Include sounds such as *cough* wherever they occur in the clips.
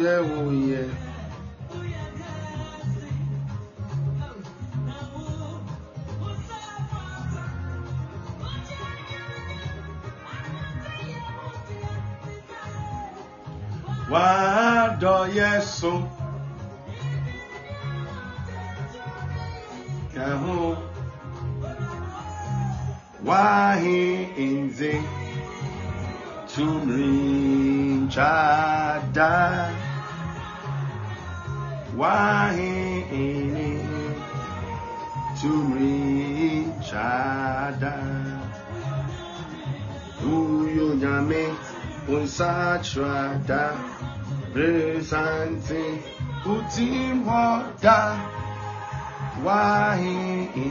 deɛ woyɛ wadɔyɛ so ka ho wahe nze tumrinchada wahe ene tumrinchada uyo nyame unsatrada presente utimhoda wahe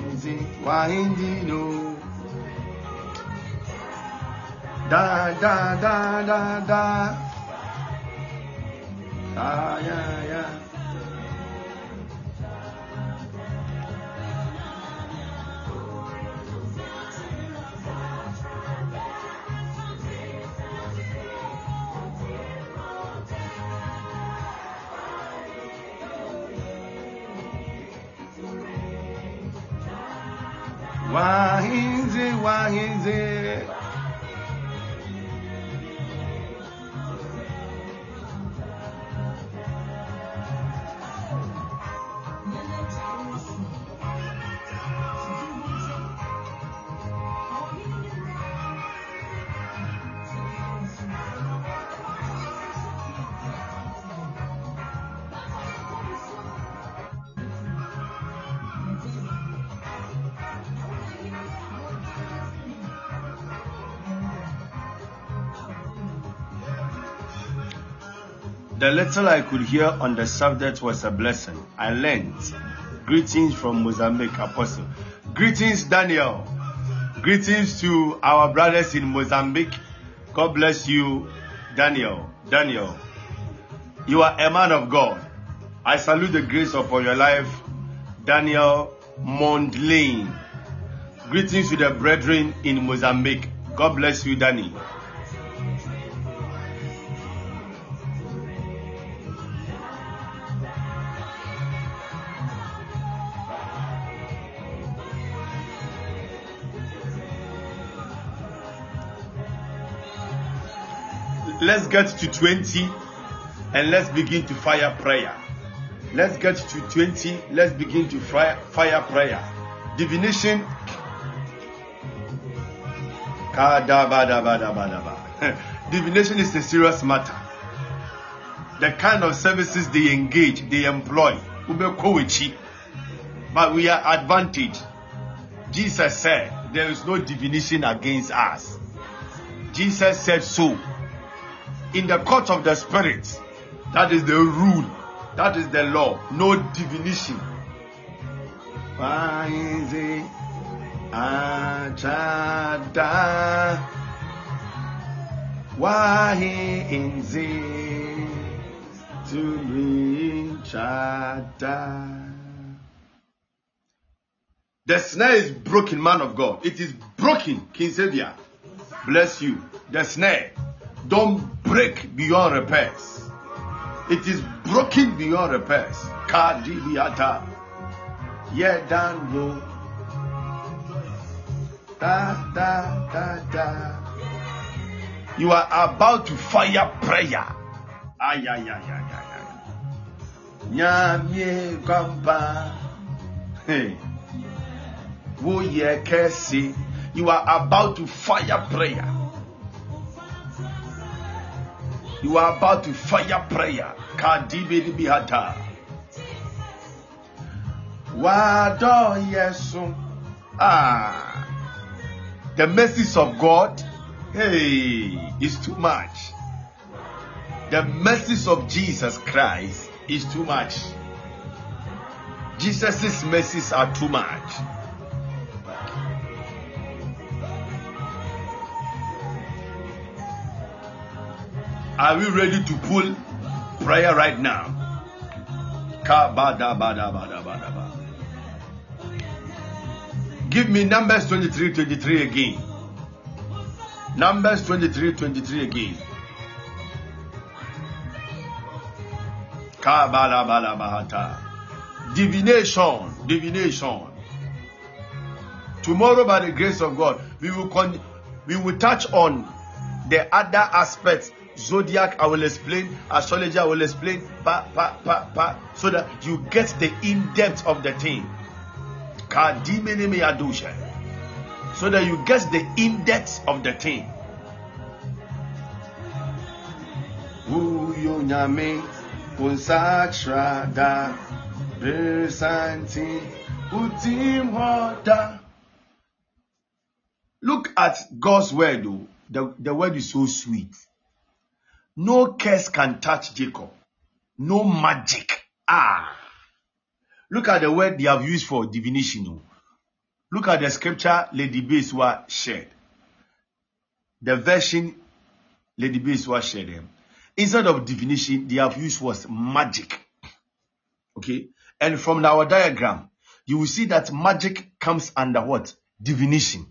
nze wahe ndino da da da da da. Ah yeah yeah The little I could hear on the subject was a blessing. I learned. Greetings from Mozambique, Apostle. Greetings, Daniel. Greetings to our brothers in Mozambique. God bless you, Daniel. Daniel, you are a man of God. I salute the grace upon your life, Daniel Mondlane. Greetings to the brethren in Mozambique. God bless you, Danny. Let's get to 20 and let's begin to fire prayer. Let's get to 20. Let's begin to fire, fire prayer. Divination. *laughs* Divination is a serious matter. The kind of services they engage, they employ. But we are advantaged. Jesus said, There is no divination against us. Jesus said so in the court of the spirit. That is the rule. That is the law. No divination. The snare is broken, man of God. It is broken, King Savior. Bless you. The snare don't break beyond repairs. It is broken beyond repairs. Kadibiata. Go. Da da da da. You are about to fire prayer. Ay ay ay ay ay ay. Nyamye kwamba. Hey. Wo ye kesi. You are about to fire prayer. You are about to fire prayer. Kadibidibihata. Wado yesu. Ah. The mercies of God, hey, is too much. The mercies of Jesus Christ is too much. Jesus' mercies are too much. Are we ready to pull prayer right now? Give me Numbers 23 23 again. Numbers 23 23 again. Divination, divination. Tomorrow, by the grace of God, we will con- we will touch on the other aspects. Zodiac, I will explain. Astrology, I will explain. Pa, pa, pa, pa, so that you get the in depth of the thing. So that you get the in depth of the thing. Uyo nyame unsatra da besanti utim hoda. Look at God's word though. The, the word is so sweet. No curse can touch Jacob. No magic. Ah. Look at the word they have used for divination. Look at the scripture Lady Biswa shared. The version Lady Biswa shared. Instead of divination, they have used was magic. Okay. And from our diagram, you will see that magic comes under what? Divination.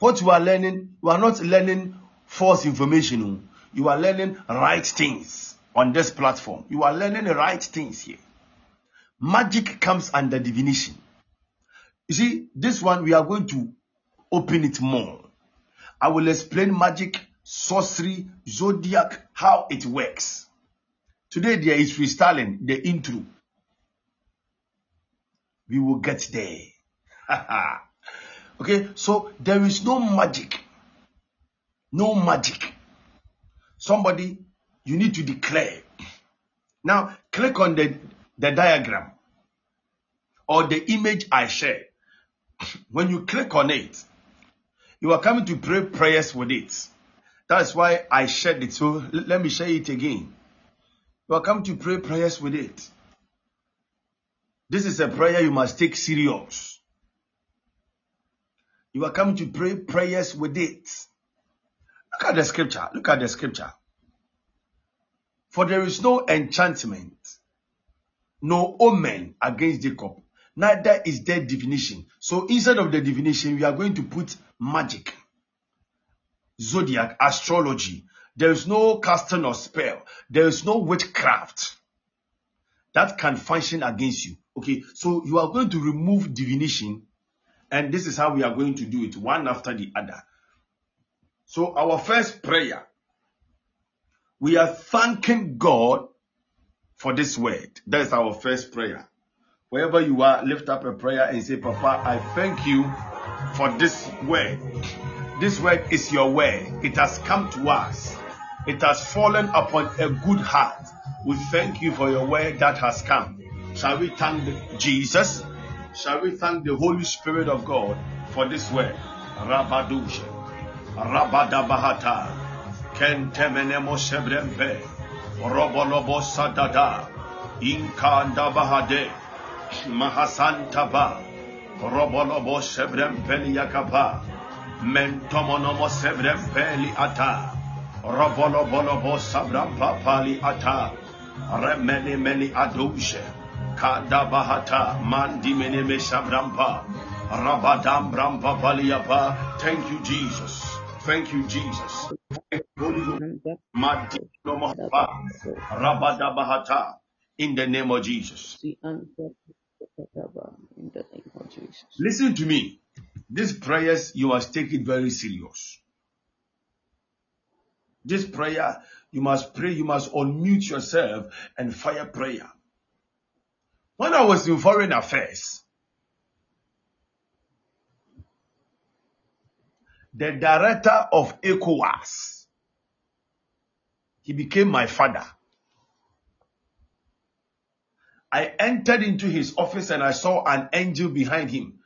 What you are learning, you are not learning false information. You are learning right things on this platform. You are learning the right things here. Magic comes under divination. You see, this one we are going to open it more. I will explain magic, sorcery, zodiac, how it works. Today there is freestyling, the intro. We will get there. *laughs* okay, so there is no magic. No magic. Somebody, you need to declare. Now, click on the, the diagram or the image I share. *clears throat* When you click on it, you are coming to pray prayers with it. That's why I shared it. So let me share it again. You are coming to pray prayers with it. This is a prayer you must take serious. You are coming to pray prayers with it. Look at the scripture. Look at the scripture. For there is no enchantment, no omen against Jacob, neither is there divination. So instead of the divination, we are going to put magic, zodiac, astrology. There is no casting or spell. There is no witchcraft that can function against you. Okay, so you are going to remove divination, and this is how we are going to do it, one after the other. So our first prayer, we are thanking God for this word. That is our first prayer. Wherever you are, lift up a prayer and say, Papa, I thank you for this word. This word is your word. It has come to us. It has fallen upon a good heart. We thank you for your word that has come. Shall we thank Jesus? Shall we thank the Holy Spirit of God for this word? Rabadusha. Rabadabahata, Kentemenemo Sebrempe, Robolobo Sadada, Inkanda Bahade, Mahasantaba, Robolobo Sebrempeli Yakapa, Mentomonomo Sebrempeli Ata, Robolobolobo Sabrampa Pali Ata, Remeni Meni Adushe, Kadabahata, Mandi Meneme Sabrampa, Rabadam Brampa Paliapa. Thank you, Jesus. Thank you, Jesus. In the name of Jesus. In the name of Jesus. Listen to me. These prayers, you must take it very serious. This prayer, you must pray, you must unmute yourself and fire prayer. When I was in foreign affairs, the director of ECOWAS. He became my father. I entered into his office and I saw an angel behind him.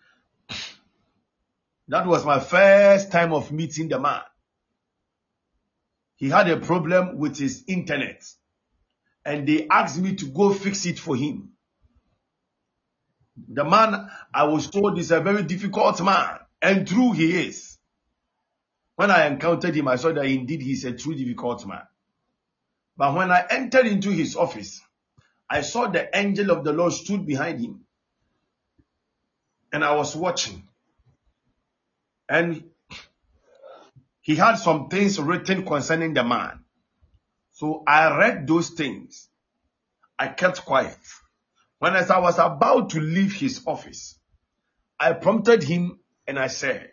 That was my first time of meeting the man. He had a problem with his internet and they asked me to go fix it for him. The man I was told is a very difficult man and true he is. When I encountered him, I saw that indeed he's a true difficult man. But when I entered into his office, I saw the angel of the Lord stood behind him. And I was watching. And he had some things written concerning the man. So I read those things. I kept quiet. When as I was about to leave his office, I prompted him and I said,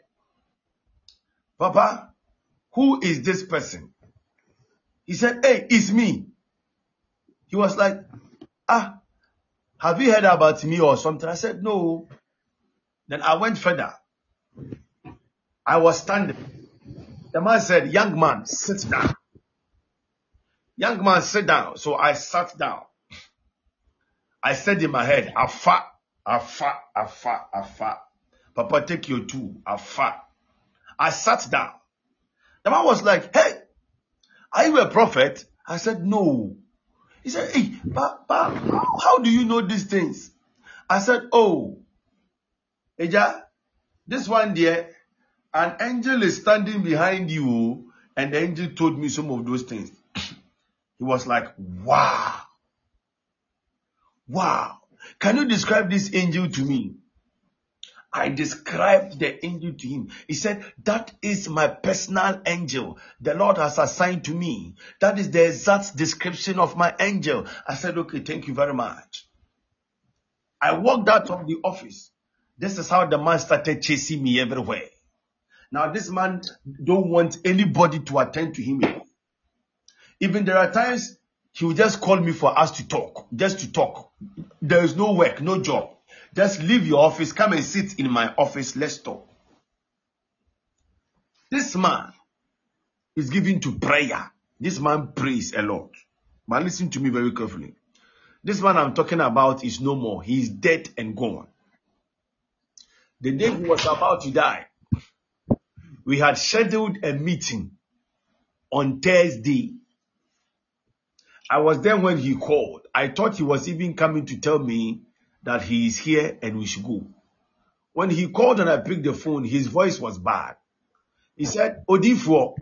Papa, who is this person? He said, Hey, it's me. He was like, Ah, have you heard about me or something? I said, No. Then I went further. I was standing. The man said, Young man, sit down. Young man, sit down. So I sat down. I said in my head, Afa, Afa, Afa, Afa. Papa, take your two, Afa. I sat down. The man was like, Hey, are you a prophet? I said, No. He said, Hey, how, how do you know these things? I said, Oh, Eja, this one there, an angel is standing behind you, and the angel told me some of those things. *clears throat* he was like, Wow. Wow. Can you describe this angel to me? I described the angel to him. He said, That is my personal angel. The Lord has assigned to me. That is the exact description of my angel. I said, Okay, thank you very much. I walked out of the office. This is how the man started chasing me everywhere. Now, this man don't want anybody to attend to him. Even there are times he will just call me for us to talk, just to talk. There is no work, no job. Just leave your office, come and sit in my office, let's talk. This man is given to prayer. This man prays a lot. But listen to me very carefully. This man I'm talking about is no more. He is dead and gone. The day he was about to die, we had scheduled a meeting on Thursday. I was there when he called. I thought he was even coming to tell me that he is here and we should go. When he called and I picked the phone, his voice was bad. He said, Odifo,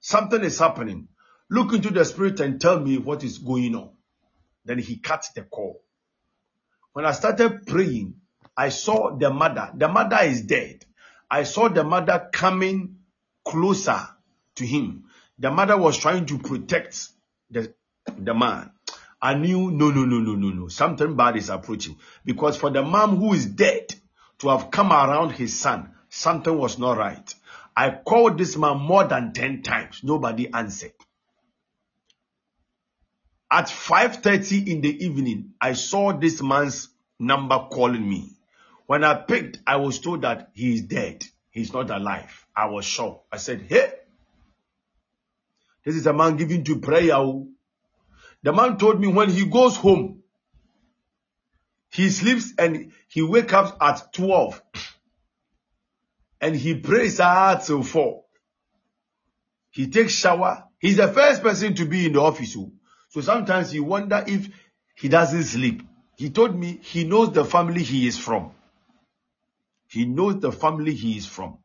something is happening. Look into the spirit and tell me what is going on. Then he cut the call. When I started praying, I saw the mother. The mother is dead. I saw the mother coming closer to him. The mother was trying to protect the, the man. I knew, no, no, no, no, no, no. Something bad is approaching. Because for the mom who is dead to have come around his son, something was not right. I called this man more than 10 times. Nobody answered. At 5.30 in the evening, I saw this man's number calling me. When I picked, I was told that he is dead. He's not alive. I was shocked. I said, hey, this is a man giving to prayer. Oh. The man told me when he goes home, he sleeps and he wakes up at 12 and he prays out till 4. He takes shower. He's the first person to be in the office. So sometimes you wonder if he doesn't sleep. He told me he knows the family he is from. He knows the family he is from.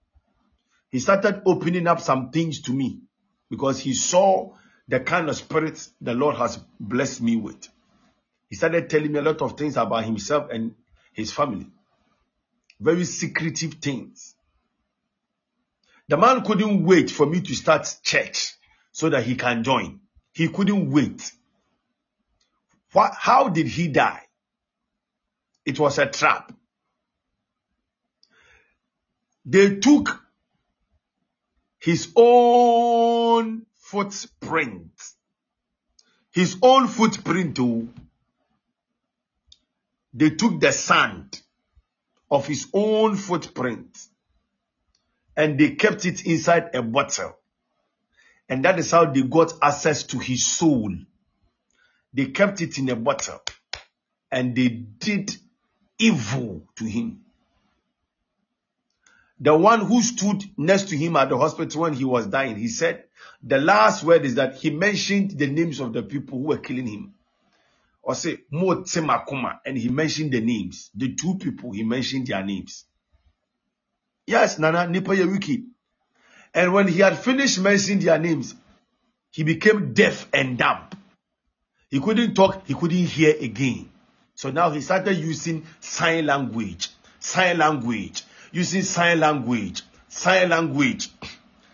He started opening up some things to me because he saw the kind of spirit the Lord has blessed me with. He started telling me a lot of things about himself and his family. Very secretive things. The man couldn't wait for me to start church so that he can join. He couldn't wait. What, how did he die? It was a trap. They took his own footprint. His own footprint too. They took the sand of his own footprint and they kept it inside a bottle. And that is how they got access to his soul. They kept it in a bottle and they did evil to him. The one who stood next to him at the hospital when he was dying, he said, the last word is that he mentioned the names of the people who were killing him. Or say, Mo Tsemakuma, and he mentioned the names. The two people, he mentioned their names. Yes, Nana Nipa Wiki. And when he had finished mentioning their names, he became deaf and dumb. He couldn't talk, he couldn't hear again. So now he started using sign language, sign language, using sign language, sign language.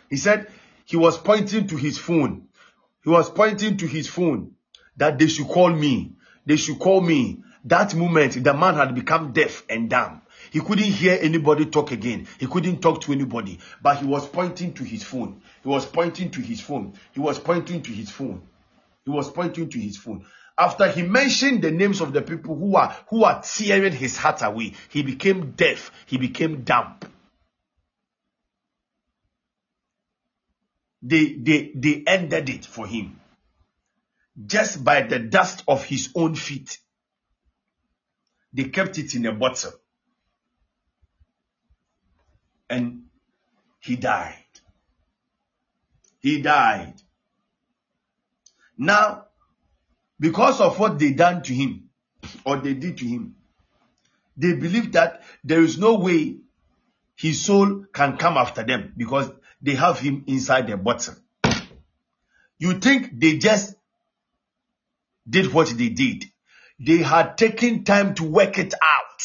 He said he was pointing to his phone. He was pointing to his phone that they should call me. they should call me. That moment, the man had become deaf and dumb. He couldn't hear anybody talk again. He couldn't talk to anybody. But he was pointing to his phone. He was pointing to his phone. He was pointing to his phone. He was pointing to his phone. After he mentioned the names of the people who are who are tearing his heart away, he became deaf. He became dumb. They, they, they ended it for him just by the dust of his own feet. They kept it in a bottle. And he died. He died. Now, because of what they done to him or they did to him, they believe that there is no way his soul can come after them because they have him inside their bottle. You think they just did what they did. They had taken time to work it out.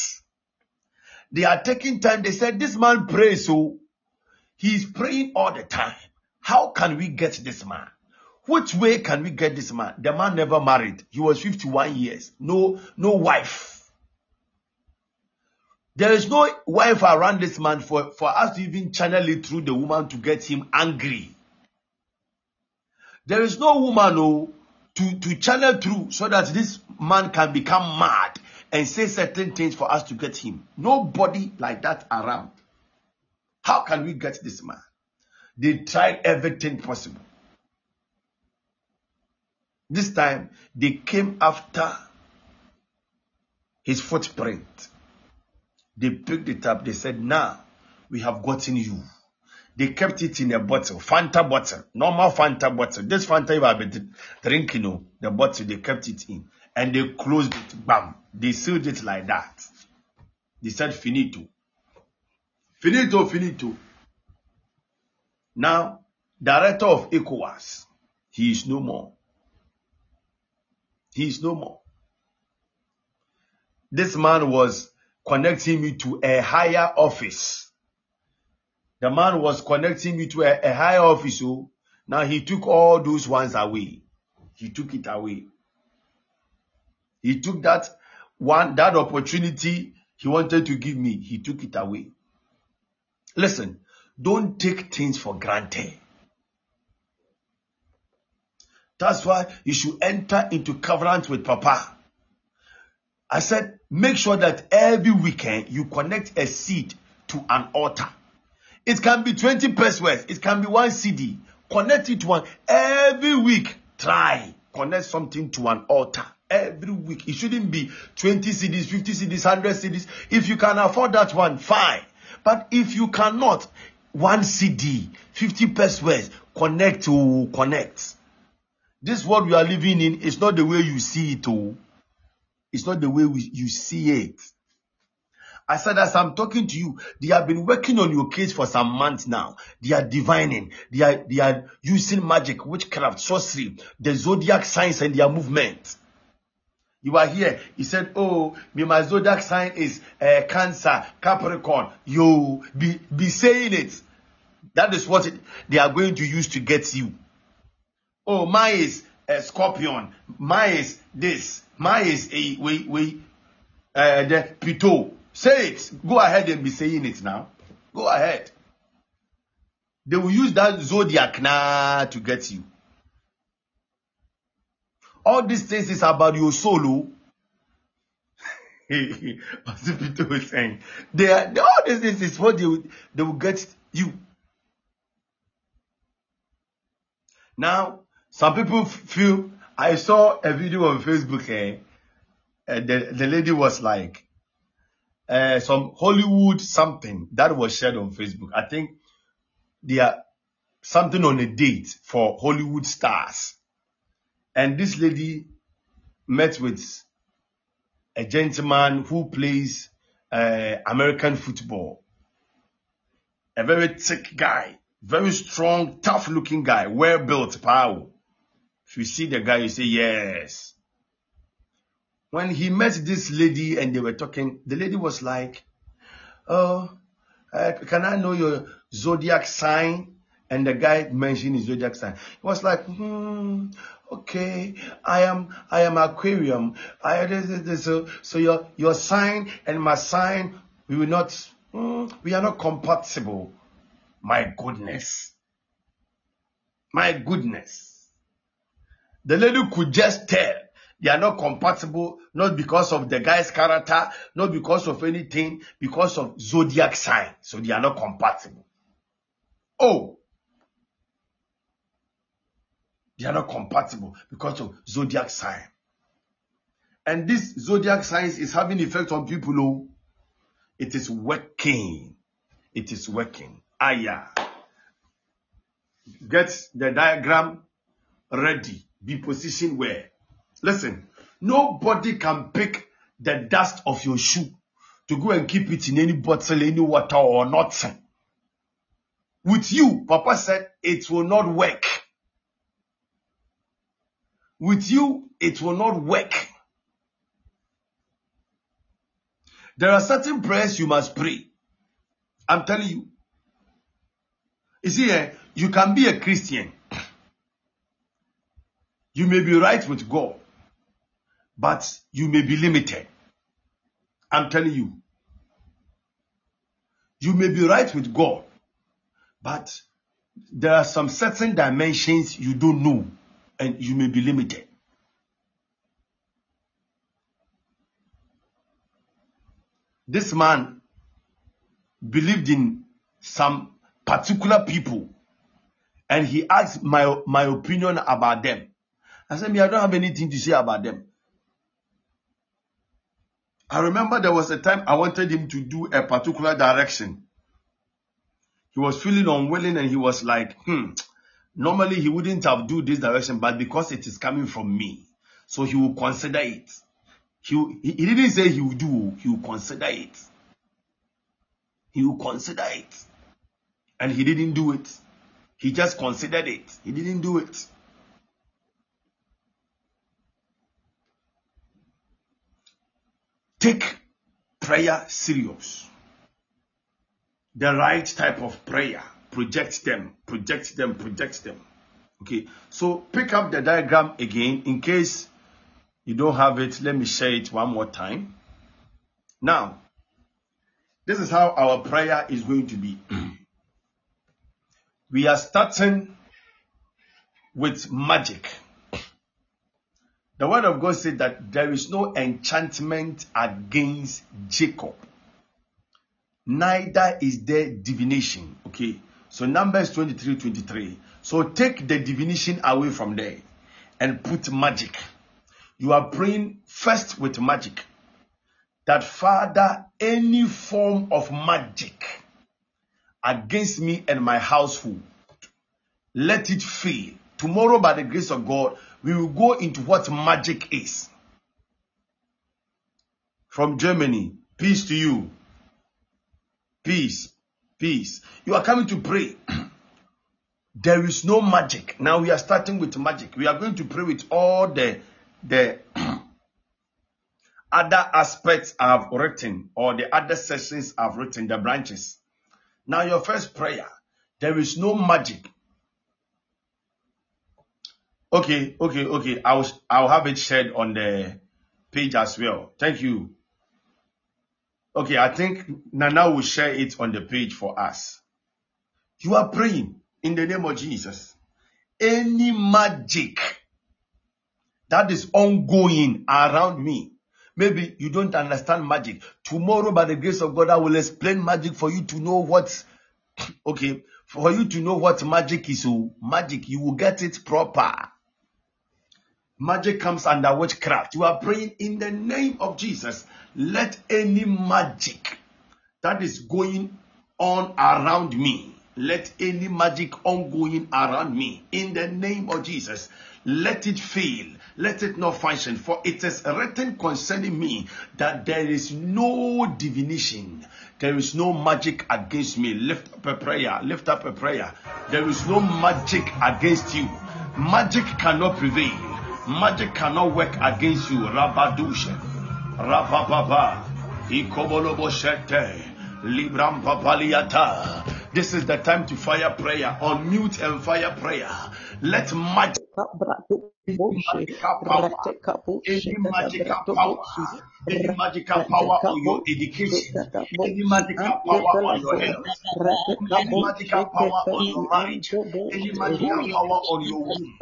They are taking time. They said, this man prays, oh. so he's praying all the time. How can we get this man? Which way can we get this man? The man never married. He was 51 years. No, no wife. There is no wife around this man for, for us to even channel it through the woman to get him angry. There is no woman oh, to, to channel through so that this man can become mad and say certain things for us to get him. Nobody like that around. How can we get this man? They tried everything possible. This time, they came after his footprint. They picked it up. They said, now we have gotten you. They kept it in a bottle, Fanta bottle, normal Fanta bottle. This Fanta you have been drinking, you know, the bottle, they kept it in. And they closed it, bam. They sealed it like that. They said, finito. Finito, finito. Now, director of ECOWAS, he is no more. He is no more. This man was connecting me to a higher office. The man was connecting me to a, a higher office. Oh. now he took all those ones away. He took it away. He took that one, that opportunity he wanted to give me. He took it away. Listen, don't take things for granted. That's why you should enter into covenant with Papa. I said, make sure that every weekend you connect a seed to an altar. It can be 20 pesos, it can be one CD. Connect it to one. Every week, try. Connect something to an altar. Every week. It shouldn't be 20 CDs, 50 CDs, 100 CDs. If you can afford that one, fine. But if you cannot, one CD, 50 pesos, connect to connect. This world we are living in is not the way you see it. Oh. It's not the way we, you see it. I said, as I'm talking to you, they have been working on your case for some months now. They are divining. They are, they are using magic, witchcraft, sorcery, the zodiac signs and their movement. You are here. He said, oh, me, my zodiac sign is uh, Cancer, Capricorn. You be, be saying it. That is what it, they are going to use to get you. Oh, mine is a scorpion. Mine is this. Mine is a we we uh, the pito. Say it. Go ahead and be saying it now. Go ahead. They will use that zodiac now to get you. All these things is about your solo. As *laughs* the people were saying, they are, all these things is what they will, they will get you. Now, some people feel I saw a video on Facebook eh, and the, the lady was like uh, some Hollywood something that was shared on Facebook. I think they are something on a date for Hollywood stars. And this lady met with a gentleman who plays uh, American football. A very thick guy, very strong, tough looking guy, well built, power. You see the guy, you say, yes. When he met this lady and they were talking, the lady was like, oh, uh, can I know your zodiac sign and the guy mentioned his zodiac sign. He was like, hmm, okay, I am, I am Aquarium. I, this, this, this, so, so your, your sign and my sign, we will not, hmm, we are not compatible. My goodness. My goodness. The lady could just tell they are not compatible, not because of the guy's character, not because of anything, because of zodiac sign. So they are not compatible. Oh, they are not compatible because of zodiac sign. And this zodiac sign is having effect on people who it is working. It is working. Yeah. Get the diagram ready. Be positioned where. Listen, nobody can pick the dust of your shoe to go and keep it in any bottle, any water, or nothing. With you, Papa said it will not work. With you, it will not work. There are certain prayers you must pray. I'm telling you. You see, eh, you can be a Christian. You may be right with God, but you may be limited. I'm telling you. You may be right with God, but there are some certain dimensions you don't know and you may be limited. This man believed in some particular people and he asked my, my opinion about them. I said, me, I don't have anything to say about them. I remember there was a time I wanted him to do a particular direction. He was feeling unwilling and he was like, hmm, Normally, he wouldn't have do this direction, but because it is coming from me, so he will consider it. He, he, he didn't say he will do, he will consider it. He will consider it. And he didn't do it. He just considered it. He didn't do it. Take prayer serious. The right type of prayer project them, project them, project them. Okay, so pick up the diagram again in case you don't have it. Let me share it one more time. Now, this is how our prayer is going to be. *clears throat* we are starting with magic. The word of God said that there is no enchantment against Jacob, neither is there divination. Okay, so Numbers 23, 23. So take the divination away from there and put magic. You are praying first with magic. That Father, any form of magic against me and my household, let it fail. Tomorrow, by the grace of God, we will go into what magic is. From Germany, peace to you. Peace, peace. You are coming to pray. *clears throat* there is no magic. Now we are starting with magic. We are going to pray with all the the *clears throat* other aspects I've written or the other sessions I've written, the branches. Now your first prayer, there is no magic. Okay, okay, okay. I'll I'll have it shared on the page as well. Thank you. Okay, I think Nana will share it on the page for us. You are praying in the name of Jesus. Any magic that is ongoing around me, maybe you don't understand magic. Tomorrow, by the grace of God, I will explain magic for you to know what, okay, for you to know what magic is. So, magic, you will get it proper. Magic comes under witchcraft. You are praying in the name of Jesus. Let any magic that is going on around me, let any magic ongoing around me, in the name of Jesus, let it fail. Let it not function. For it is written concerning me that there is no divination. There is no magic against me. Lift up a prayer. Lift up a prayer. There is no magic against you. Magic cannot prevail. Magic cannot work against you. Rabadusha. Rabababa. Ikobolobo shete. Libram papaliata. This is the time to fire prayer. Unmute and fire prayer. Let magic any magical power, any magical power. on your education, any magical power on your health, any magical power on your marriage, any magical power on your womb,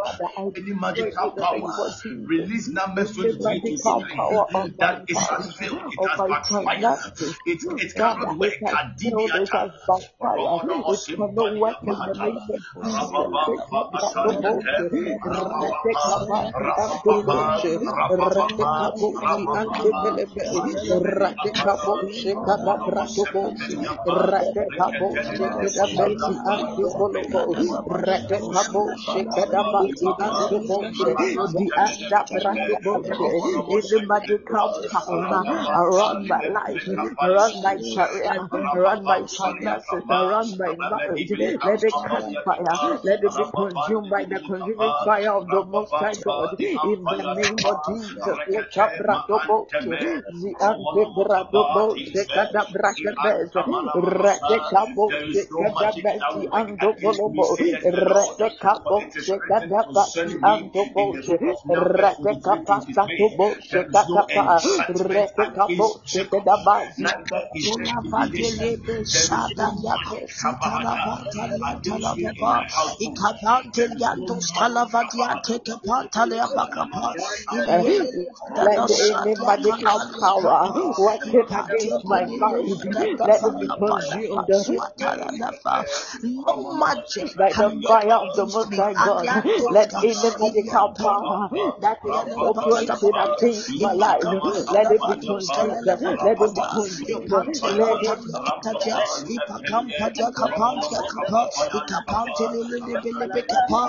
any magical power. Release numbers 23 to 23 that it has failed, it has backfired, it, it cannot work. Kadidiata. It cannot work in the magical my life, around my career, around my finances, around my marriage. Let it catch fire. Let it be consumed by the consuming fire of the most High God. In the name of Jesus. Lechabradobo, the Antebradobo, Sekada Brakabes, Redekabo, Sekada Besi, Andobolobo, Redekabo, Sekada Basi, Andobo, Redekapa, Satobo, Sekada, Redekabo, Sekada Basi, Tulabadelebe, Shada Yako, Sitalaba, Taliatalaba, Ikapantelia, Talavadia, take a let the magical power working against my marriage let it be consumed. No magic by the fire of the Most High God. Let any magical power that is operating against my life let it be consumed. Let it be consumed. Let it There's no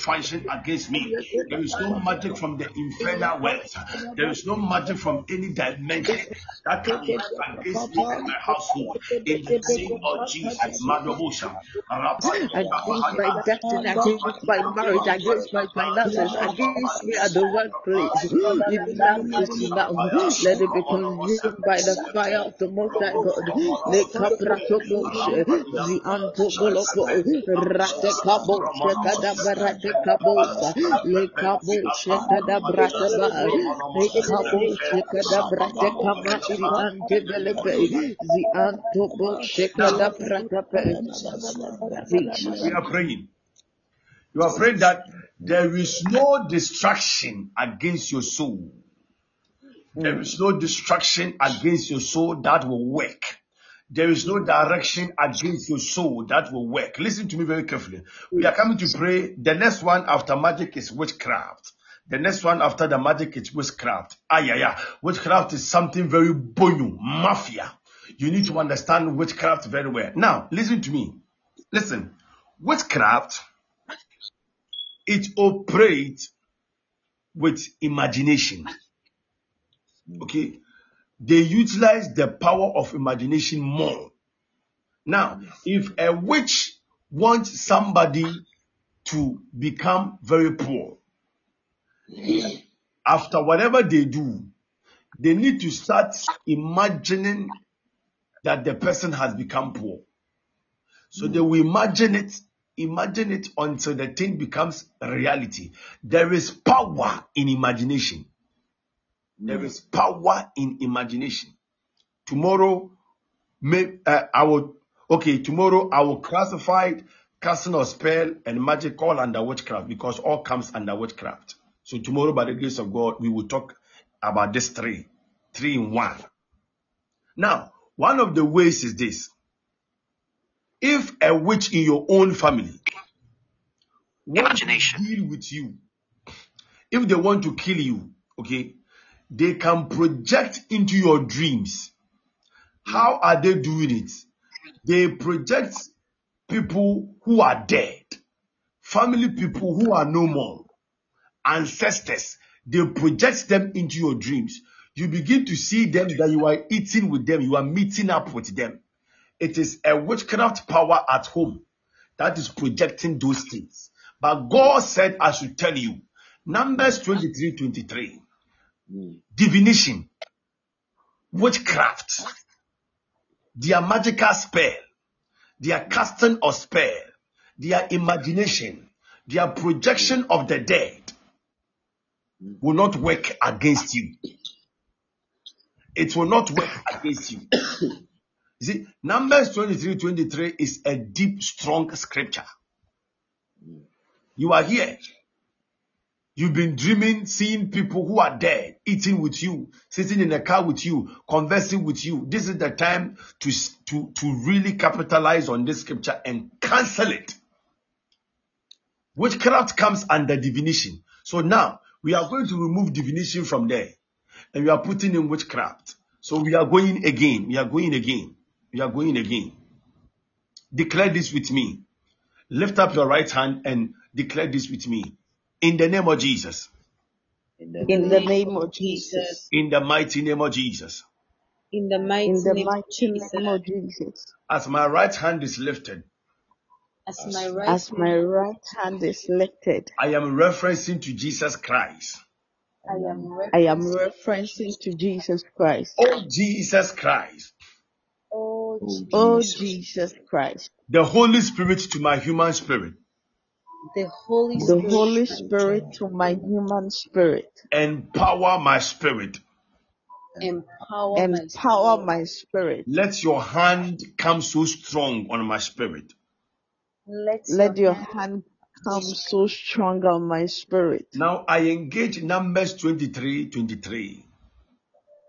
function against me. There is no magic from the infernal world. There is no magic from any dimension that can work against me and my household. In the name of Jesus, Madobusha. Against my destiny, against my marriage, against my finances, against me at the workplace. Enough is enough. Let it be consumed by the fire of the Most High God. Le kapratoboshe, the antobolopo, ratekabo, shekadabarate We are praying. You are praying that there is no distraction against your soul. There is no distraction against your soul that will work. There is no direction against your soul that will work. Listen to me very carefully. We are coming to pray. The next one after magic is witchcraft. The next one after the magic is witchcraft. Ah, yeah, yeah. Witchcraft is something very boyu, mafia. You need to understand witchcraft very well. Now, listen to me. Listen. Witchcraft, it operates with imagination. Okay. They utilize the power of imagination more. Now, if a witch wants somebody to become very poor, after whatever they do, they need to start imagining that the person has become poor. So they will imagine it, imagine it until the thing becomes reality. There is power in imagination. There is power in imagination. Tomorrow, may, uh, I will, okay, tomorrow I will classify casting a spell and magic all under witchcraft because all comes under witchcraft. So tomorrow, by the grace of God, we will talk about this three, three in one. Now, one of the ways is this. If a witch in your own family imagination deal with you, if they want to kill you, okay, they can project into your dreams. How are they doing it? They project people who are dead, family people who are no more, ancestors, they project them into your dreams. You begin to see them that you are eating with them, you are meeting up with them. It is a witchcraft power at home that is projecting those things. But God said, I should tell you, Numbers 23 23, divination, witchcraft, their magical spell, their casting of spell, their imagination, their projection of the dead will not work against you. It will not work against you. You see, Numbers 23 23 is a deep, strong scripture. You are here. You've been dreaming, seeing people who are dead, eating with you, sitting in a car with you, conversing with you. This is the time to, to, to really capitalize on this scripture and cancel it. Witchcraft comes under divination. So now we are going to remove divination from there and we are putting in witchcraft. So we are going again. We are going again. We are going again. Declare this with me. Lift up your right hand and declare this with me. In the name of Jesus. In the name of Jesus. In the mighty name of Jesus. In the mighty, In the name, of mighty Jesus. name of Jesus. As my right hand is lifted, As my right As my right hand is lifted, I am referencing to Jesus Christ. I am I am referencing to Jesus Christ. Oh, Jesus Christ. Oh, Oh Jesus. Jesus Christ. The Holy Spirit to my human spirit. The Holy The Spirit. Holy Spirit to my human spirit. Empower my spirit. Empower my Empower spirit. my spirit. Let your hand come so strong on my spirit. Let, Let your hand come so strong on my spirit. Now I engage Numbers 23 23.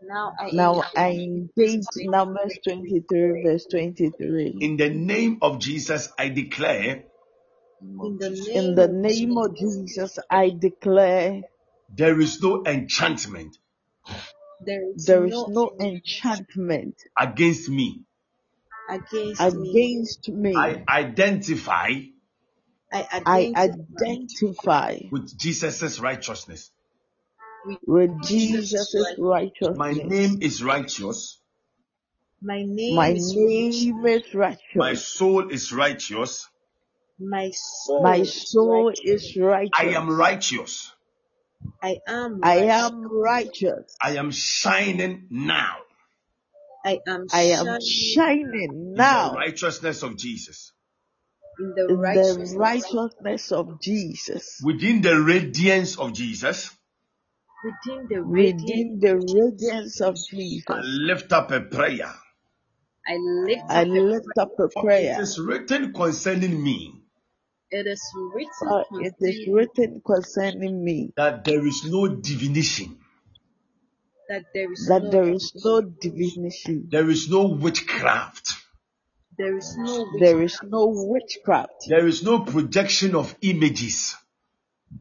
now I Now engage I engage Numbers 23 verse 23. In the name of Jesus, I declare in the name, In the of name of Jesus, I declare there is no enchantment there is there is no, no enchantment against me. against, me. against me. I identify I I identify identify with Jesus' righteousness. with Jesus' Jesus' My righteousness. name is righteous. my name My is name is righteous. My righteous. soul is righteous. My soul. My is soul righteous. is righteous. I am righteous. I am I righteous. am righteous. I am shining now I am I am shining shining in the now righteousness of Jesus. in the in the righteousness righteousness of Jesus. Within the radiance of Jesus, within the Within radiance. the radiance of I Jesus, lift up a prayer. I lift I up a lift up a For it prayer. is written concerning me It is written For it is concerning written concerning me that there is no divination, that there is that no there is no divination, there is no witchcraft, there is no there witch, no witchcraft, there is no projection of images,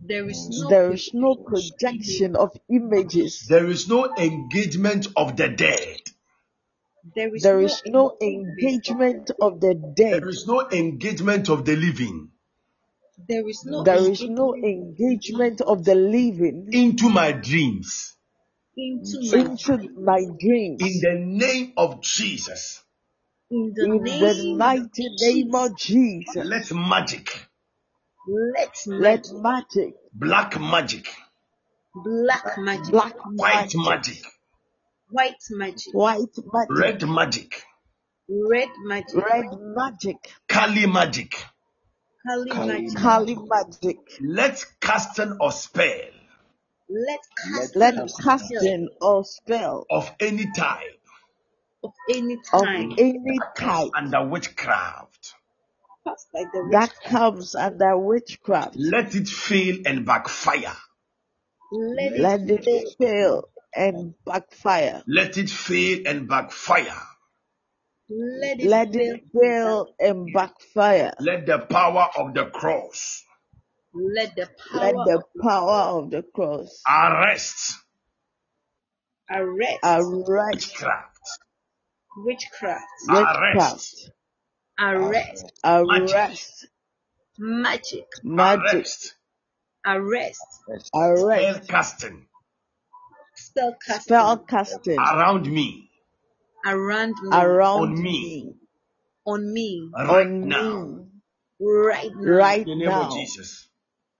there is no there is no projection of images, there is no engagement of the dead, there is there no no engagement engagement of the dead, there is no engagement of the living there is no there is no engagement. engagement of the living into my dreams. into my into my dreams. In the name of Jesus, in the In name the of mighty name of Jesus, let magic, let let magic, magic, black magic, black magic, black white magic, magic, white magic, white magic, red magic, red magic, red magic, Kali magic, Kali magic, Kali magic. let casting or spell. Let cast Let of spell casting or spell. Of any type. Of any of time any type. under witchcraft, cast by the witch, that comes under witchcraft, let it fail and backfire. let let it it fail and backfire. Let it fail and backfire. Let it Let fail, it fail and backfire. Let the power of the cross let the Let power the of power of the cross arrest arrest arrest witchcraft, witchcraft, arrest witchcraft, arrest, arrest, magic, magic, arrest, arrest, spell arrest, casting. Spell casting. Spell casting. Around me, around me, around on me. me, on me, right on now. me, right now, right In the name of. Jesus.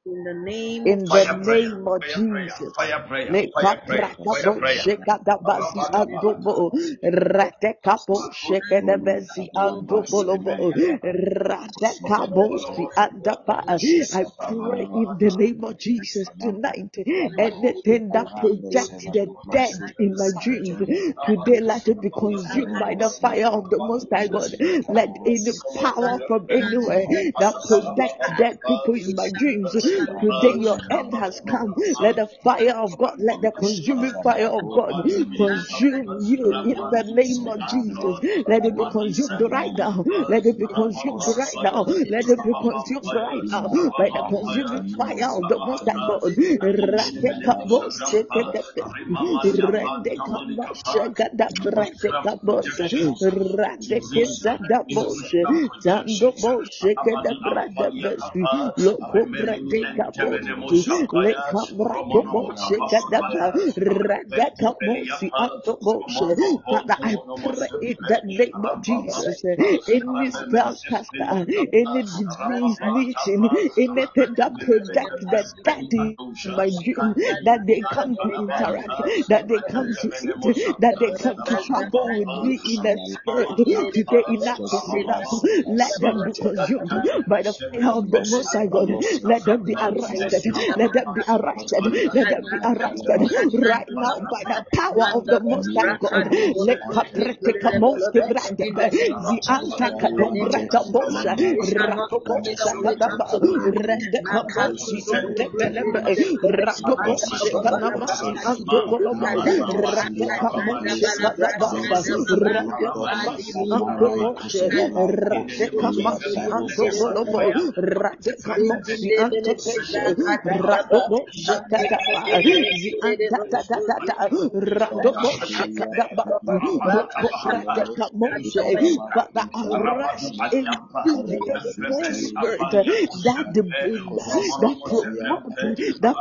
In the name In of Fire the prayer, name of fire prayer, Jesus. fire prayer, Le fire prayer, kapraka fire bo prayer. sheka da basi ando bo rate kapo sheka da basi ando bo lo bo rate kabo si anda ba. I pray in the name of Jesus tonight. Anything that projects the dead in my dreams today, let it be consumed by the fire of the Most High God. Let any power from anywhere that projects dead people in my dreams today, your end has come. Let the fire of God, let the consuming fire of God consume you in the name of Jesus. Let it be consumed right now. Let it be consumed right now. Let it be consumed right now by the consuming fire of the Most High God. Radekabo Radekamosi antobos. Father, I pray in the name of Jesus. Any spell caster, any disease meeting, anything that projects the dead in my dream, that they come to interact, that they come to sit, that they come to travel with me in the spirit. Today, enough is enough. Let them be consumed by the fire of the Most High God. Let them be arrested. Let them be arrested. Let them be arrested right now by the power of the Most High God. Let kapretika moske brandebe. Zi anta katombrata bosha. Rato bosha kadaba. Rende kabosi ante belebe. Rato bosha kanamasi anto bolobo. Rande kamoshe kadabasa. Rande kamasi anto boshe. Rande kamasi anto bolobo. Spirit uh, that the that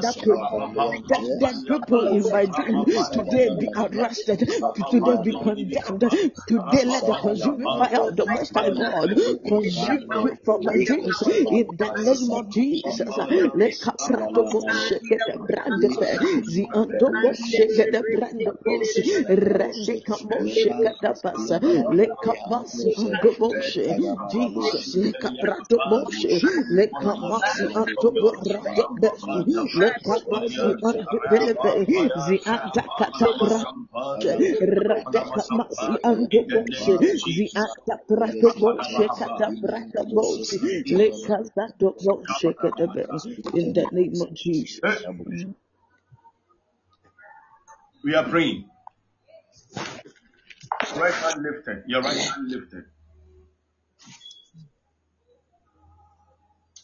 that dreams. That people in my dream today be arrested. Today be condemned. Today let the consuming fire of the Most High God consume you from my dreams. In the name of Jesus, let Caprato shake the brand the Andobo shake the brand bos Rende Camo shake the basa let Capasi Andobo Jesus let Caprato Boshe let Camasi Andobo Rade Besi let Capasi Andebelebe the Antakata Radeka masi ando boshe, zi anta prato boshe kata prato boshe, le kazato boshe kata be. In the name of Jesus. We are praying. Right hand lifted. Your right hand lifted.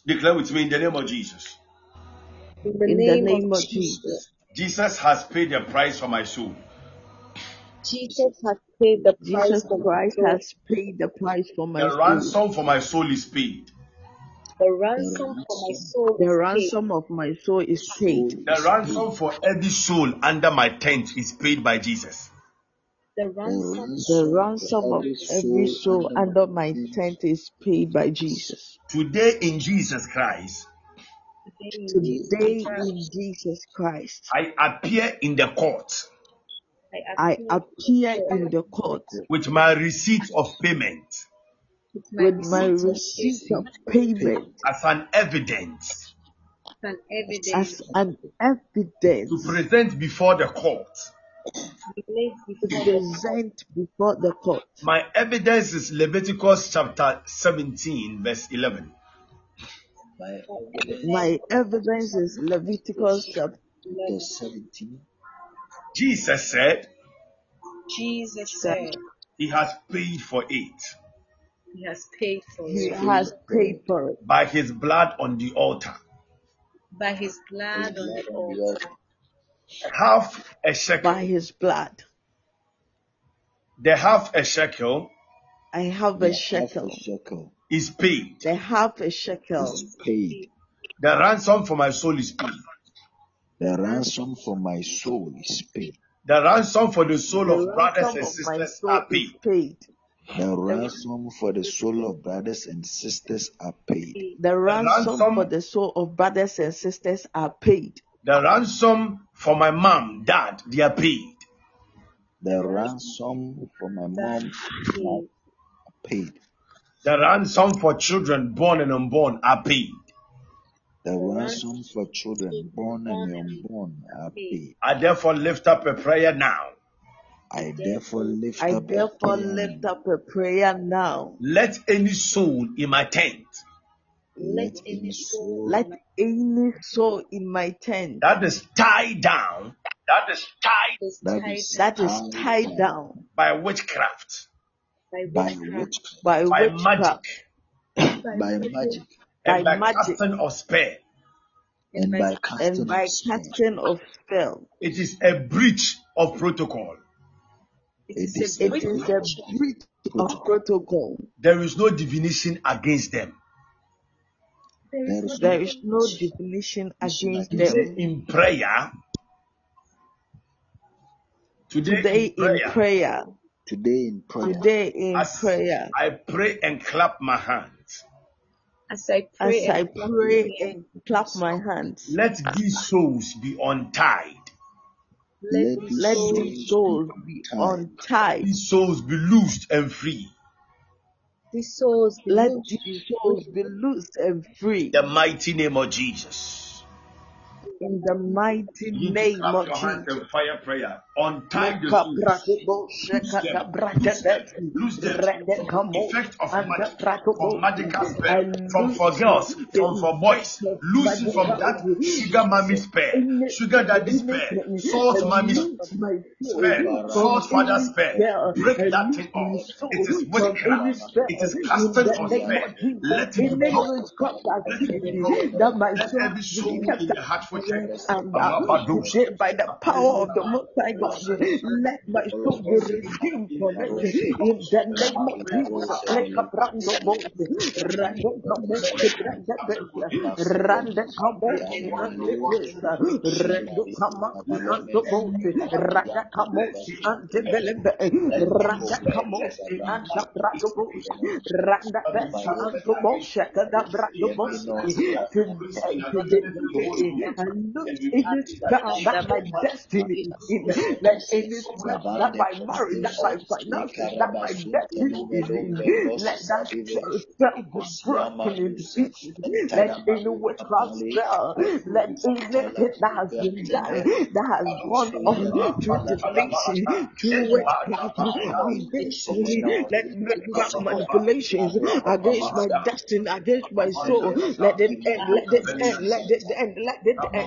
Declare with me in the name of Jesus. in the In the name name of of Jesus. Jesus. Jesus has paid the price for my soul. Jesus has paid the price Jesus for my Christ soul. has paid the price for my The soul. ransom for my soul is paid. The ransom for my soul The is paid. ransom of my soul is paid. The ransom for every soul under my tent is paid by Jesus. The ransom The ransom of every soul under my tent is paid by Jesus. Today in Jesus Christ, today in Jesus Today Christ, in Jesus Christ, I appear in the court I I appear appear in the court with my receipt of payment with my with my receipt receipt of payment as an evidence and evidence as an to evidence present before the court. be laid to before the court. present before the court. My evidence is Leviticus chapter 17, verse 11. My evidence is Leviticus chapter Jesus said Jesus said he has paid for it he has paid for it. he it has paid for it by his blood on the altar. by his blood on the altar. half a shekel. by his blood. The half a shekel I have a shekel. a shekel is paid. The half a shekel. is paid. The ransom for my soul is paid. The ransom for my soul is paid. The ransom for the soul The of brothers ransom and of my sisters soul are is paid. paid. The ransom for the soul of brothers and sisters are paid. The ransom ransom- for the soul of brothers and sisters are paid. The ransom for my mom, dad, they are paid. The ransom for my mom are paid. The ransom for children born and unborn are paid. The ransom for children born and unborn are paid. I therefore lift up a prayer now. I therefore lift I up a therefore prayer lift up a prayer now. Let any soul in my tent. Let any soul Let any soul in my tent. That is tied down, that is tied that is that is tied down. by witchcraft, by witchcraft, by by witchcraft, magic, by magic, and by by magic, casting of spell. and by casting and by of spell. casting of spell. It is a breach of protocol. It is It is a breach of protocol. There is no divination against them. There is There is no divination against Today them. in prayer, today, Today in in prayer, prayer, today in prayer. today in as prayer, I pray and clap my hands, As I pray, as pray, I pray and clap my hands, let these souls be untied. Let let these these souls souls be untied. These souls be loosed and free. these souls be Let loosed these souls be loosed and free. The mighty name of Jesus. In the mighty name of your hands Jesus. and fire prayer. Untie the Leka souls. prakobo Lose sheka them. da braka Lose them. da Lose them rede from the kamo effect of magic, from magical spell, from for girls, from for boys. Lose from that sugar mommy spell, sugar daddy spell, salt mommy loose my soul spell, salt father spell. Break that thing off. It is witchcraft. It is casting the spell. Let it broken. Let it be broken. that my Let soul every soul in the heart for. And uh, today, by the power of the Most High God, let my soul be redeemed from it. In the name of Jesus, let the bones, rande kamos, rande bes, rande kamos, ante bes, rande kamos, ante bos, rande kamos, ante belebe, rande kamos, ante brando bos, rande bes, ante bos, shakada brando bos. Today, today, today, I loose any spell that? My destiny is in. Any spell that my marriage, that my finances, that my destiny is in. Let that spell be broken into pieces. Let any witchcraft spell, let anything that has been done, that has gone on through divination, through witchcraft me, let witchcraft manipulations against my destiny, against my soul, let it end, let it end, let it end, let it end.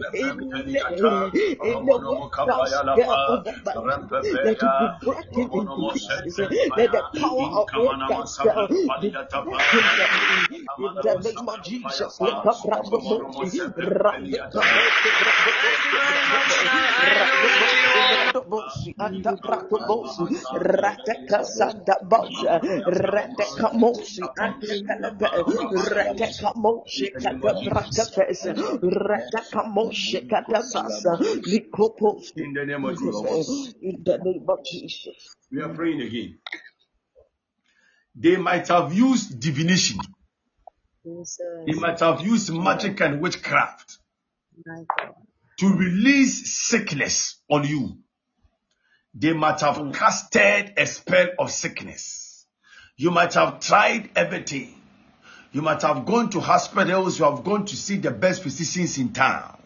let the power of the let run the and the Bratobosi, Rateka Santa Bosha, Rateka Mosi, and Rateka Moshi, Kata Brakafes, Rateka Moshi, Kata Basa, Likopos, In the name of Jesus. in the name of Jesus. We are praying again. They might have used divination. They might have used magic and witchcraft to release sickness on you. They might have casted a spell of sickness. You might have tried everything. You might have gone to hospitals. You have gone to see the best physicians in town.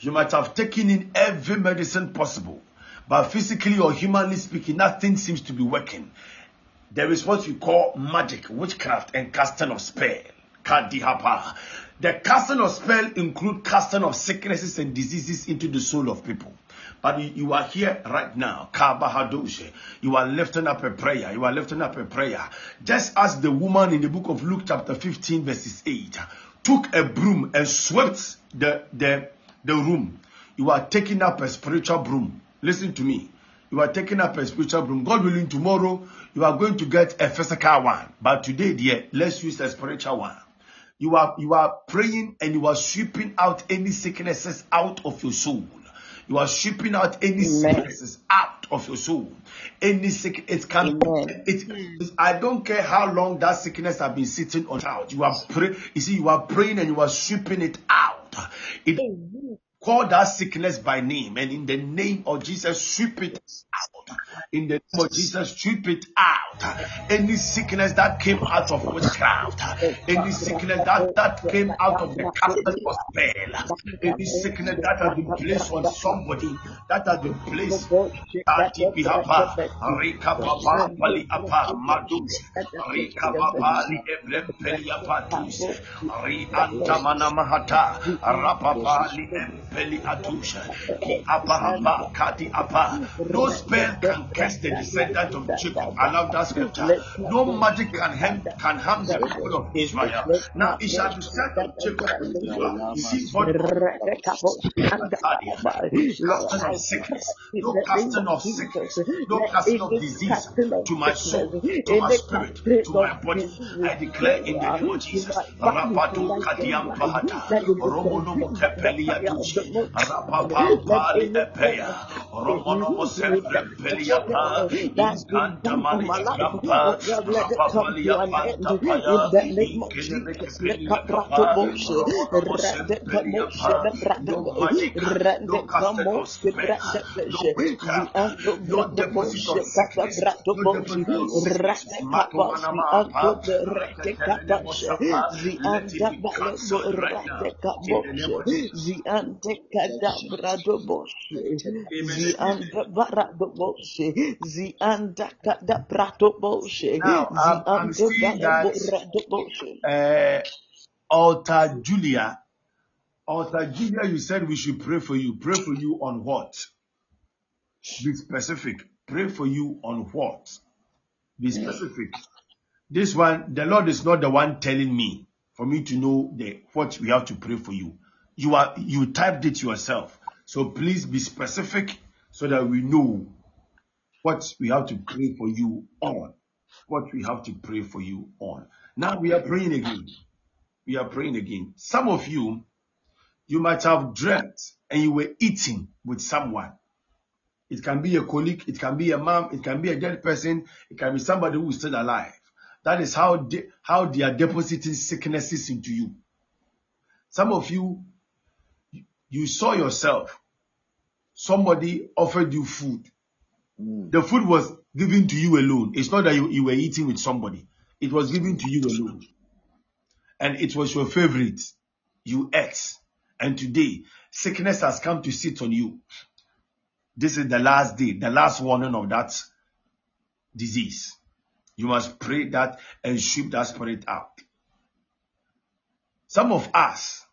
You might have taken in every medicine possible, but physically or humanly speaking, nothing seems to be working. There is what we call magic, witchcraft, and casting of spell. Kadihapa. The casting of spell include casting of sicknesses and diseases into the soul of people. But you are here right now. You are lifting up a prayer. You are lifting up a prayer. Just as the woman in the book of Luke, chapter 15, verses 8, took a broom and swept the, the, the room. You are taking up a spiritual broom. Listen to me. You are taking up a spiritual broom. God willing, tomorrow you are going to get a physical one. But today, dear, let's use a spiritual one. You are you are praying and you are sweeping out any sicknesses out of your soul. You are sweeping out any Amen. sicknesses out of your soul. Any sick, it can. It, it, I don't care how long that sickness has been sitting on child. You are praying. You see, you are praying and you are sweeping it out. It, call that sickness by name, and in the name of Jesus, sweep it out. In the name of Jesus, sweep it out. Any sickness that came out of witchcraft, any sickness that, that came out of the castle of spell, any sickness that has been placed on somebody, that has been placed Rika Peli Atusha Ki Kati Apa No spell can cast the descendant of Jacob. Love that scripture. No magic can harm, can harm the people of Israel. Now it shall be said of Jacob, you see, for casting of sickness, no casting of sickness, no casting of disease to my soul, to my spirit, to my body. I declare in the name of Jesus. Rapatu Kadiam Pahata, Pali Matomanama, now, I'm seeing that uh, Altar Julia, Altar Julia, you said we should pray for you. Pray for you on what? Be specific. Pray for you on what? Be specific. This one, the Lord is not the one telling me for me to know the what we have to pray for you. You are you typed it yourself. So please be specific so that we know what we have to pray for you on. What we have to pray for you on. Now we are praying again. We are praying again. Some of you, you might have dreamt and you were eating with someone. It can be a colleague, it can be a mom, it can be a dead person, it can be somebody who is still alive. That is how how they are depositing sicknesses into you. Some of you, you saw yourself. Somebody offered you food. Mm. The food was given to you alone. It's not that you, you were eating with somebody. It was given to you alone. And it was your favorite. You ate. And today, sickness has come to sit on you. This is the last day, the last warning of that disease. You must pray that and sweep that spirit out. Some of us,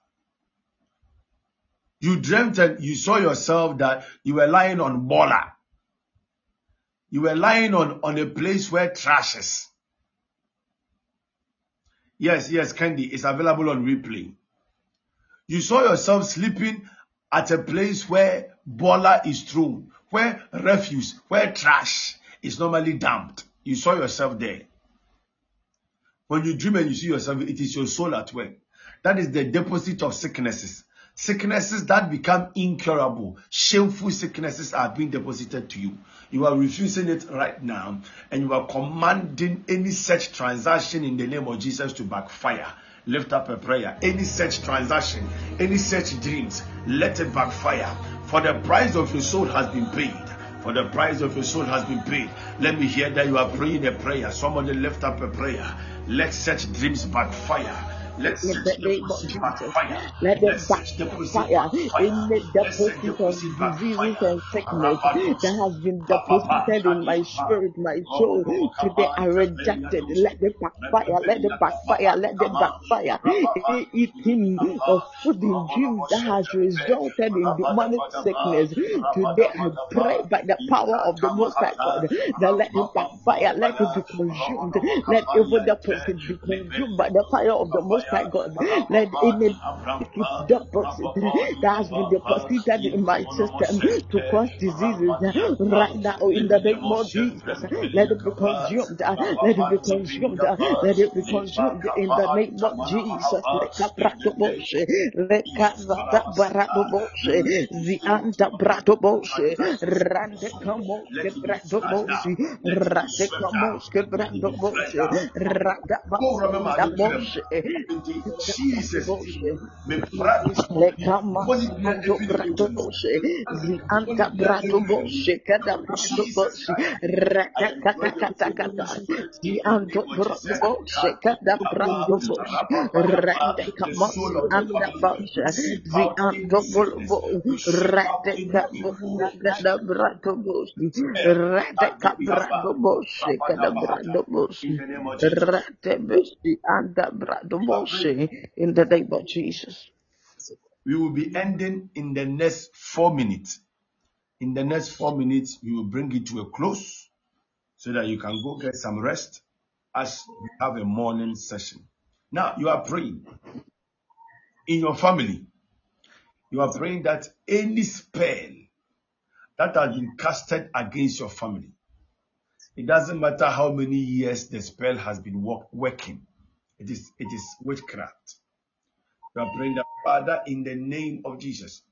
you dreamt and you saw yourself that you were lying on bola. You were lying on, on a place where trash is. Yes, yes, Candy, it's available on replay. You saw yourself sleeping at a place where bola is thrown, where refuse, where trash is normally dumped. You saw yourself there. When you dream and you see yourself, it is your soul at work. That is the deposit of sicknesses. Sicknesses that become incurable, shameful sicknesses are being deposited to you. You are refusing it right now, and you are commanding any such transaction in the name of Jesus to backfire. Lift up a prayer. Any such transaction, any such dreams, let it backfire. For the price of your soul has been paid. For the price of your soul has been paid. Let me hear that you are praying a prayer. Somebody lift up a prayer. Let such dreams backfire Let the name of Jesus. Let Let it such deposit backfire in the deposit of diseases and sickness that has been deposited in my spirit, my soul. Today I reject it. Tepeliatus, Let it backfire. Let Repepelia, backfire. Let Kama, backfire. Eating of food in dreams that has resulted in demonic sickness. Today I pray by the power of the Most High God that let it backfire. Let it be consumed. Let evil deposit be consumed by the fire of the Most High God. Let any deposit that has been deposited in my system to cause diseases right now in the name of Jesus. Let it be consumed. Let it be consumed. Let it be consumed in the name of Jesus. Lekapratoboshe, lekazatabaratoboshe, ziantabratoboshe, randekamoske Let it be flushed bratoboshe, out. Let it be swept out. radekamoske Let it be flushed bratoboshe, out. Go remember I don't kill them. radabasandaboshe, In Jesus' name. boshe. Practice Lekama Body clear ando every brato boshe, zi Body anta brato boshe, kada brato Jesus boshe, Christ. I raka employ kata the kata fruit of the kata, spirit zi the anto name brato boshe, kada brato boshe, rende kama soul zi the anda family. boshe, We sweep zi out anto any bolbo, We sweep out rende any kaboshe, evil kada brato boshe, spell. rende Kadibiapa, boshe, kada Rapadabahata. brato boshe, the name of Jesus. rende boshe, anda brato You boshe, in the name of Jesus. We will be ending in the next four minutes. In the next four minutes, we will bring it to a close so that you can go get some rest as we have a morning session. Now, you are praying in your family. You are praying that any spell that has been casted against your family, it doesn't matter how many years the spell has been work, working, it is, it is witchcraft. You are praying that, Father, in the name of Jesus,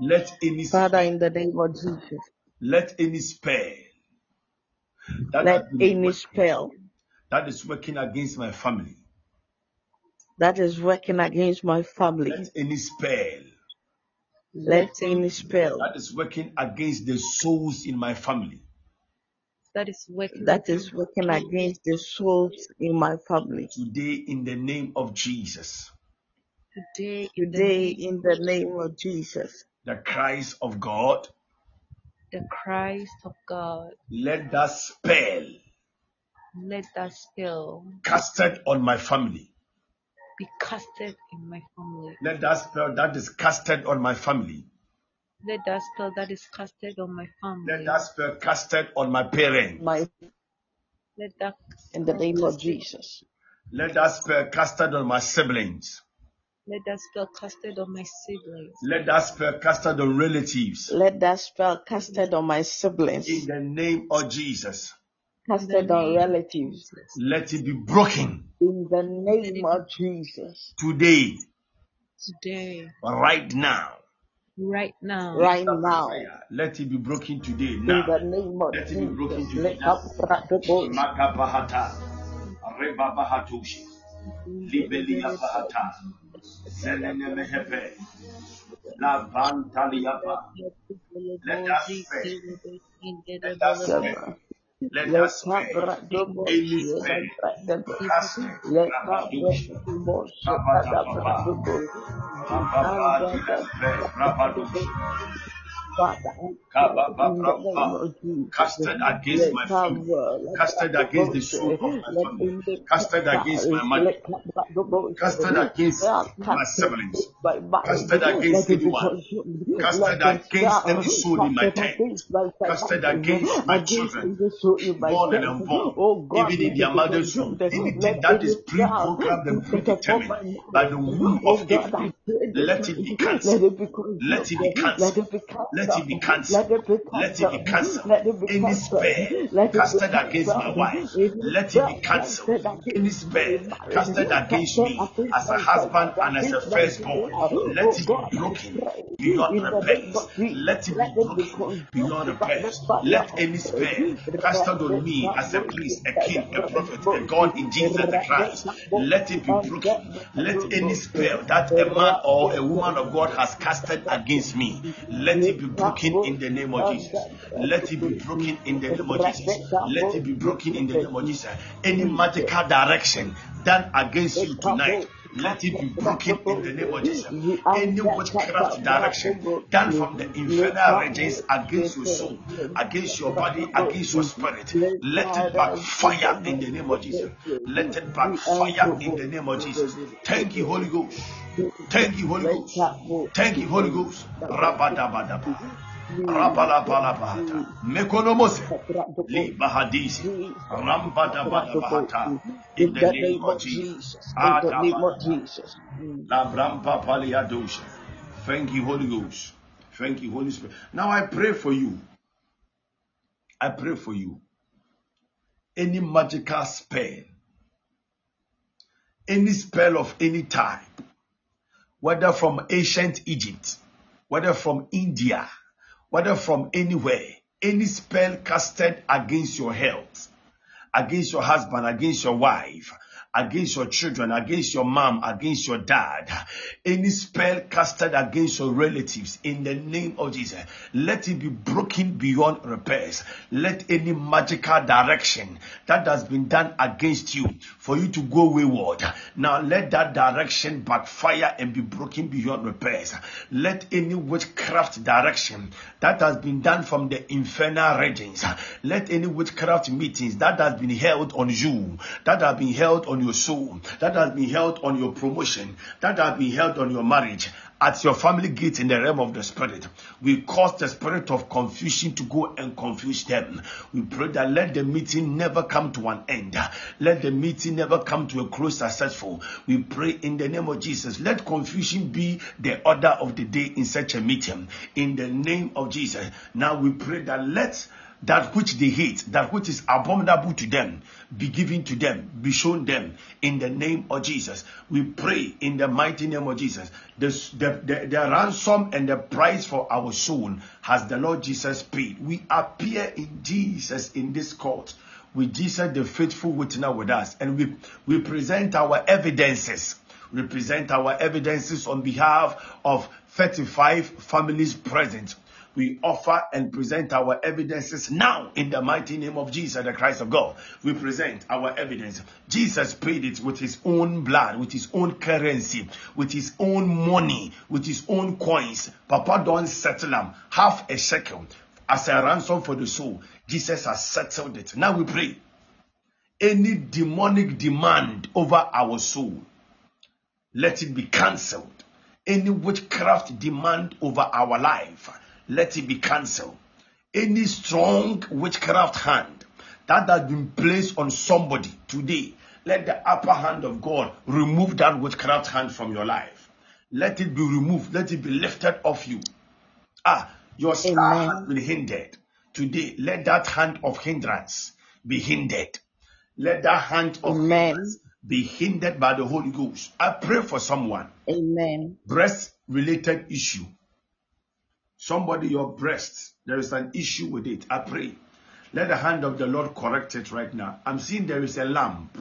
let any Father, spell, in the name of Jesus, let any spell that has let been any working, spell that is working against my family, that is working against my family, let any spell let any spell that is working against the souls in my family, that is working that is working against the souls in my family, today in the name of Jesus, today in the today name in the name of Jesus, the Christ of God, the Christ of God. let that spell Let that spell casted on my family, be casted in my family. let that spell that is casted on my family, Let that spell that is casted on my family. let that spell casted on my parents, my Let that in the name of Jesus, let that spell casted on my siblings, Let that spell casted on my siblings. let that spell casted on relatives, let that spell casted on my siblings. in the name of Jesus, casted on relatives, let it be broken. In the name of Jesus, today, Today, right now. Right now, right now, Let it be broken today in now. the name of Let it be broken Jesus, today let now. up Bratobos, Magabahata, Rebabahatushi, Libelia Bahata, Zenenemehepe, La Vantaliapa. Let us pray. Let us pray. Let let us up pray. Bratobos, Any let spell up Bratobos, casted, let up Rabadushi, Bratobos, let up Rabatapapa, Bratobos, Rababa and Dilembe, Rabadushi, Father, in the name of Jesus, Casted against my family, casted against the soul of my family, casted against my money, casted against my siblings, casted against anyone, casted against any soul in my tent, casted against my children, the in my born and unborn, oh even in their mother's womb, anything that is pre-programmed and predetermined by the womb oh of God, April, I pray this let it be cancelled. let it be consumed, Let it be let cancelled. Let it be cancelled, let it be Let it be cancelled, Any spell cancelled, let it be casted against my wife, let it be cancelled. Any spell casted against me as a husband and as a firstborn, let oh it be broken beyond in the name repairs. of Jesus, Let it be let it be broken beyond consumed by the repairs. fire Let any spell casted on me as a priest, a king, a prophet, a God in Jesus Christ, let it be broken. Let any spell that a man or a woman of God has casted against me, let it be broken in the name of Jesus. Let it be broken in the name of Jesus. Let it be broken in the name of Jesus. Any magical direction done against you tonight. Let it be broken in the name of Jesus. Any witchcraft direction done from the infernal regions against your soul, against your body, against your spirit, let it backfire in the name of Jesus. Let it backfire in the name of Jesus. Thank you, Holy Ghost. Thank you, Holy Ghost. Thank you, Holy Ghost. Rabadabadaba. Mm. Rabalabalabalata. Mm. Mekonomose. Libahadisi. Mm. Rambadabadabahata. In the name of Jesus. In the name of Jesus. Mm. Labrampa paliadosha. Thank you, Holy Ghost. Thank you, Holy Spirit. Now I pray for you. I pray for you. Any magical spell, any spell of any type, whether from ancient Egypt, whether from India, whether from anywhere, any spell casted against your health, against your husband, against your wife, against your children, against your mom, against your dad, any spell casted against your relatives in the name of Jesus, let it be broken beyond repairs. Let any magical direction that has been done against you for you to go wayward, now let that direction backfire and be broken beyond repairs. Let any witchcraft direction that has been done from the infernal regions, let any witchcraft meetings that has been held on you, that have been held on your soul, that has been held on your promotion, that has been held on your marriage, at your family gate in the realm of the spirit. We cause the spirit of confusion to go and confuse them. We pray that let the meeting never come to an end. Let the meeting never come to a close successful. We pray in the name of Jesus. Let confusion be the order of the day in such a meeting. In the name of Jesus. Now we pray that let that which they hate, that which is abominable to them, be given to them, be shown them in the name of Jesus. We pray in the mighty name of Jesus. The, the, the, the ransom and the price for our soul has the Lord Jesus paid. We appear in Jesus in this court with Jesus, the faithful witness with us, and we, we present our evidences. We present our evidences on behalf of 35 families present we offer and present our evidences now in the mighty name of Jesus, the Christ of God. We present our evidence. Jesus paid it with his own blood, with his own currency, with his own money, with his own coins. Papa don't settle them half a shekel as a ransom for the soul. Jesus has settled it. Now we pray. Any demonic demand over our soul, let it be cancelled. Any witchcraft demand over our life, let it be cancelled. Any strong witchcraft hand that has been placed on somebody today, let the upper hand of God remove that witchcraft hand from your life. Let it be removed. Let it be lifted off you. Ah, your star has been hindered. Today, let that hand of hindrance be hindered. Let that hand of Amen. be hindered by the Holy Ghost. I pray for someone. Amen. Breast related issue. Somebody, your breast, there is an issue with it. I pray. Let the hand of the Lord correct it right now. I'm seeing there is a lump.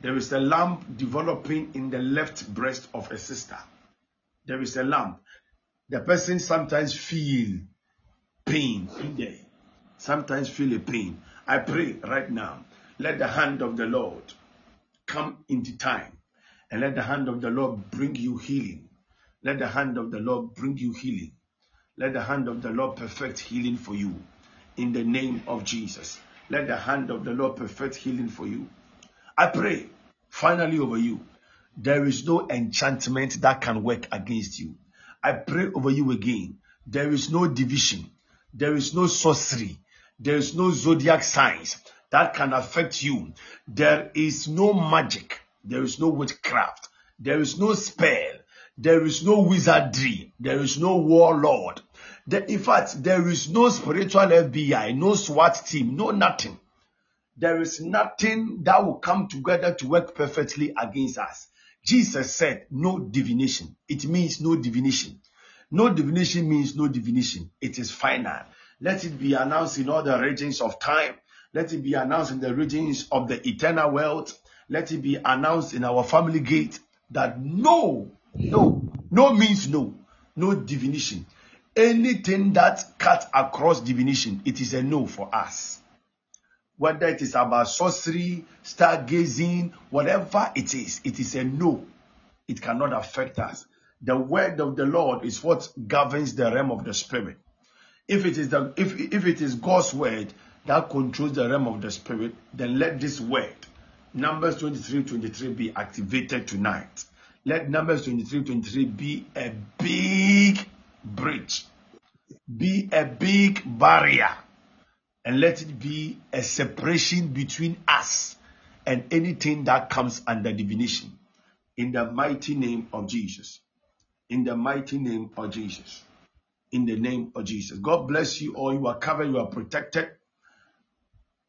There is a lump developing in the left breast of a sister. There is a lump. The person sometimes feel pain in there. Sometimes feel a pain. I pray right now. Let the hand of the Lord come into time. And let the hand of the Lord bring you healing. Let the hand of the Lord bring you healing. Let the hand of the Lord perfect healing for you. In the name of Jesus. Let the hand of the Lord perfect healing for you. I pray finally over you. There is no enchantment that can work against you. I pray over you again. There is no division. There is no sorcery. There is no zodiac signs that can affect you. There is no magic. There is no witchcraft. There is no spell. There is no wizardry. There is no warlord. The, in fact, there is no spiritual FBI, no SWAT team, no nothing. There is nothing that will come together to work perfectly against us. Jesus said, no divination. It means no divination. No divination means no divination. It is final. Let it be announced in all the regions of time. Let it be announced in the regions of the eternal world. Let it be announced in our family gate that no, no, no means no, no divination. Anything that cuts across divination, it is a no for us. Whether it is about sorcery, stargazing, whatever it is, it is a no. It cannot affect us. The word of the Lord is what governs the realm of the spirit. If it is the if if it is God's word that controls the realm of the spirit, then let this word, Numbers 23, 23, be activated tonight. Let Numbers 23, 23 be a big bridge, be a big barrier, and let it be a separation between us and anything that comes under divination. In the mighty name of Jesus. In the mighty name of Jesus. In the name of Jesus. God bless you all. You are covered, you are protected.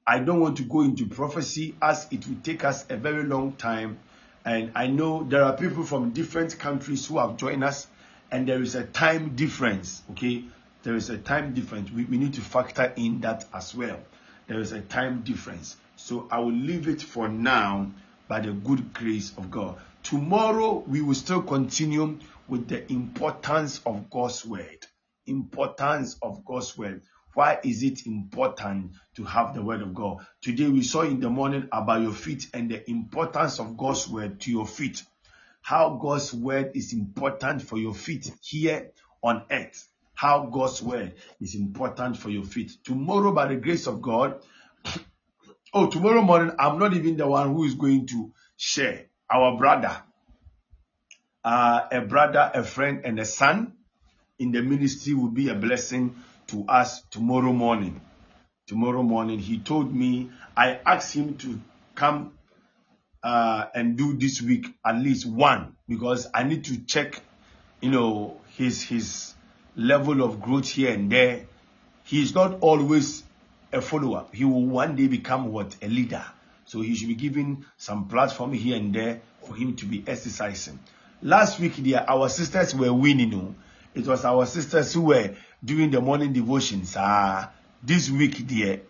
I don't want to go into prophecy as it will take us a very long time. And I know there are people from different countries who have joined us, and there is a time difference. Okay, there is a time difference. We, we need to factor in that as well. There is a time difference. So I will leave it for now by the good grace of God. Tomorrow we will still continue with the importance of God's word. Importance of God's word. Why is it important to have the word of God? Today we saw in the morning about your feet and the importance of God's word to your feet. How God's word is important for your feet here on earth. How God's word is important for your feet. Tomorrow, by the grace of God, *coughs* oh, tomorrow morning, I'm not even the one who is going to share. Our brother, uh, a brother, a friend, and a son in the ministry will be a blessing to us tomorrow morning. Tomorrow morning, he told me, I asked him to come uh, and do this week at least one because I need to check, you know, his his level of growth here and there. He is not always a follower. He will one day become what a leader. So he should be given some platform here and there for him to be exercising. Last week, there our sisters were winning. Know. It was our sisters who were doing the morning devotions. Ah, this week, dear,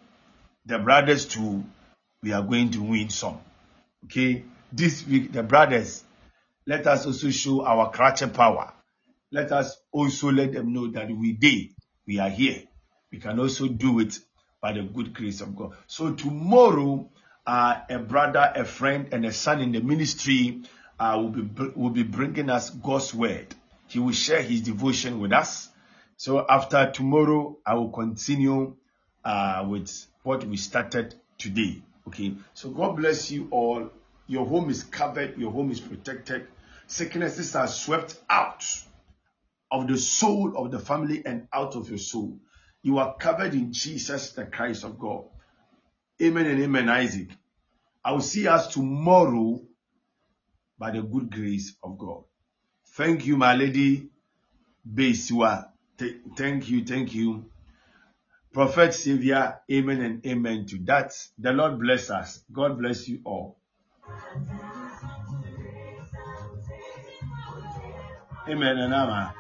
the brothers too, we are going to win some. Okay, this week, the brothers, let us also show our crutch power. Let us also let them know that we did, we are here. We can also do it by the good grace of God. So tomorrow, uh, a brother, a friend, and a son in the ministry uh, will be will be bringing us God's word. He will share his devotion with us. So after tomorrow, I will continue uh, with what we started today. Okay. So God bless you all. Your home is covered. Your home is protected. Sicknesses are swept out of the soul of the family and out of your soul. You are covered in Jesus, the Christ of God. Amen and amen, Isaac. I will see us tomorrow by the good grace of God. Thank you, my lady. Thank you, thank you. Prophet Savior, amen and amen to that. The Lord bless us. God bless you all. Amen and amen.